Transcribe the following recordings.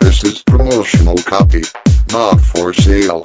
This is promotional copy. Not for sale.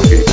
Promotional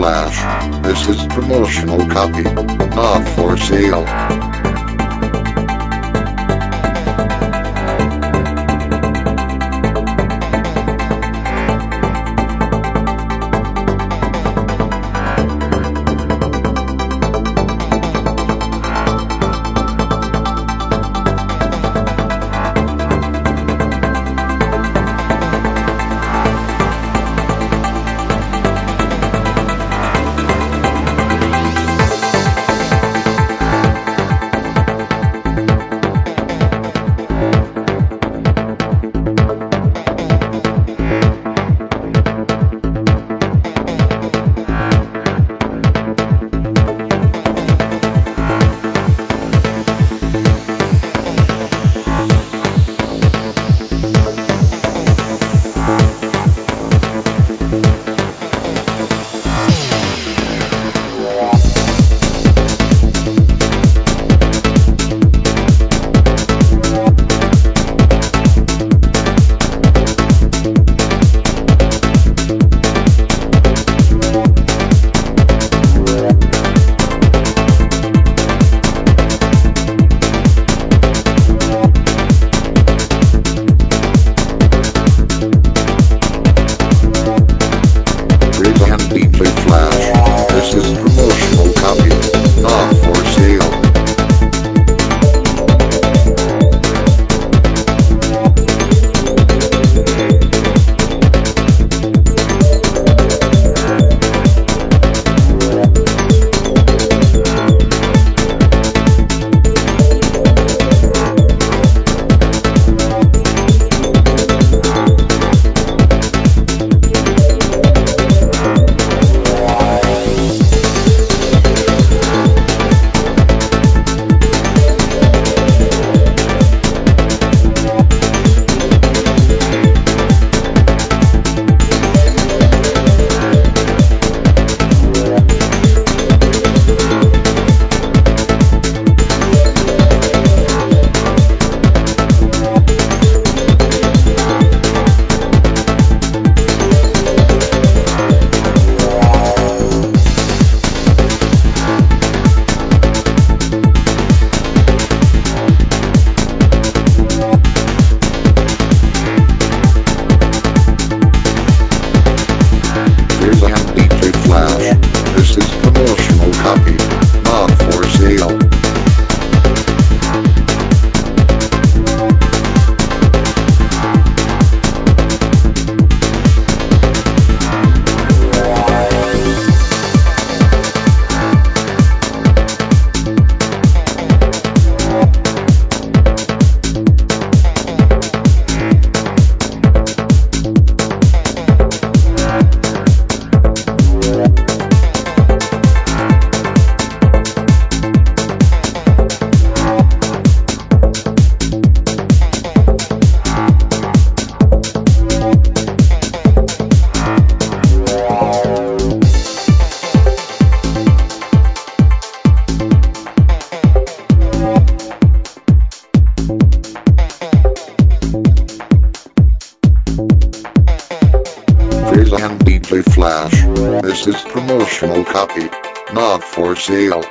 This is promotional copy, not for sale. happy. This is promotional copy. Not for sale.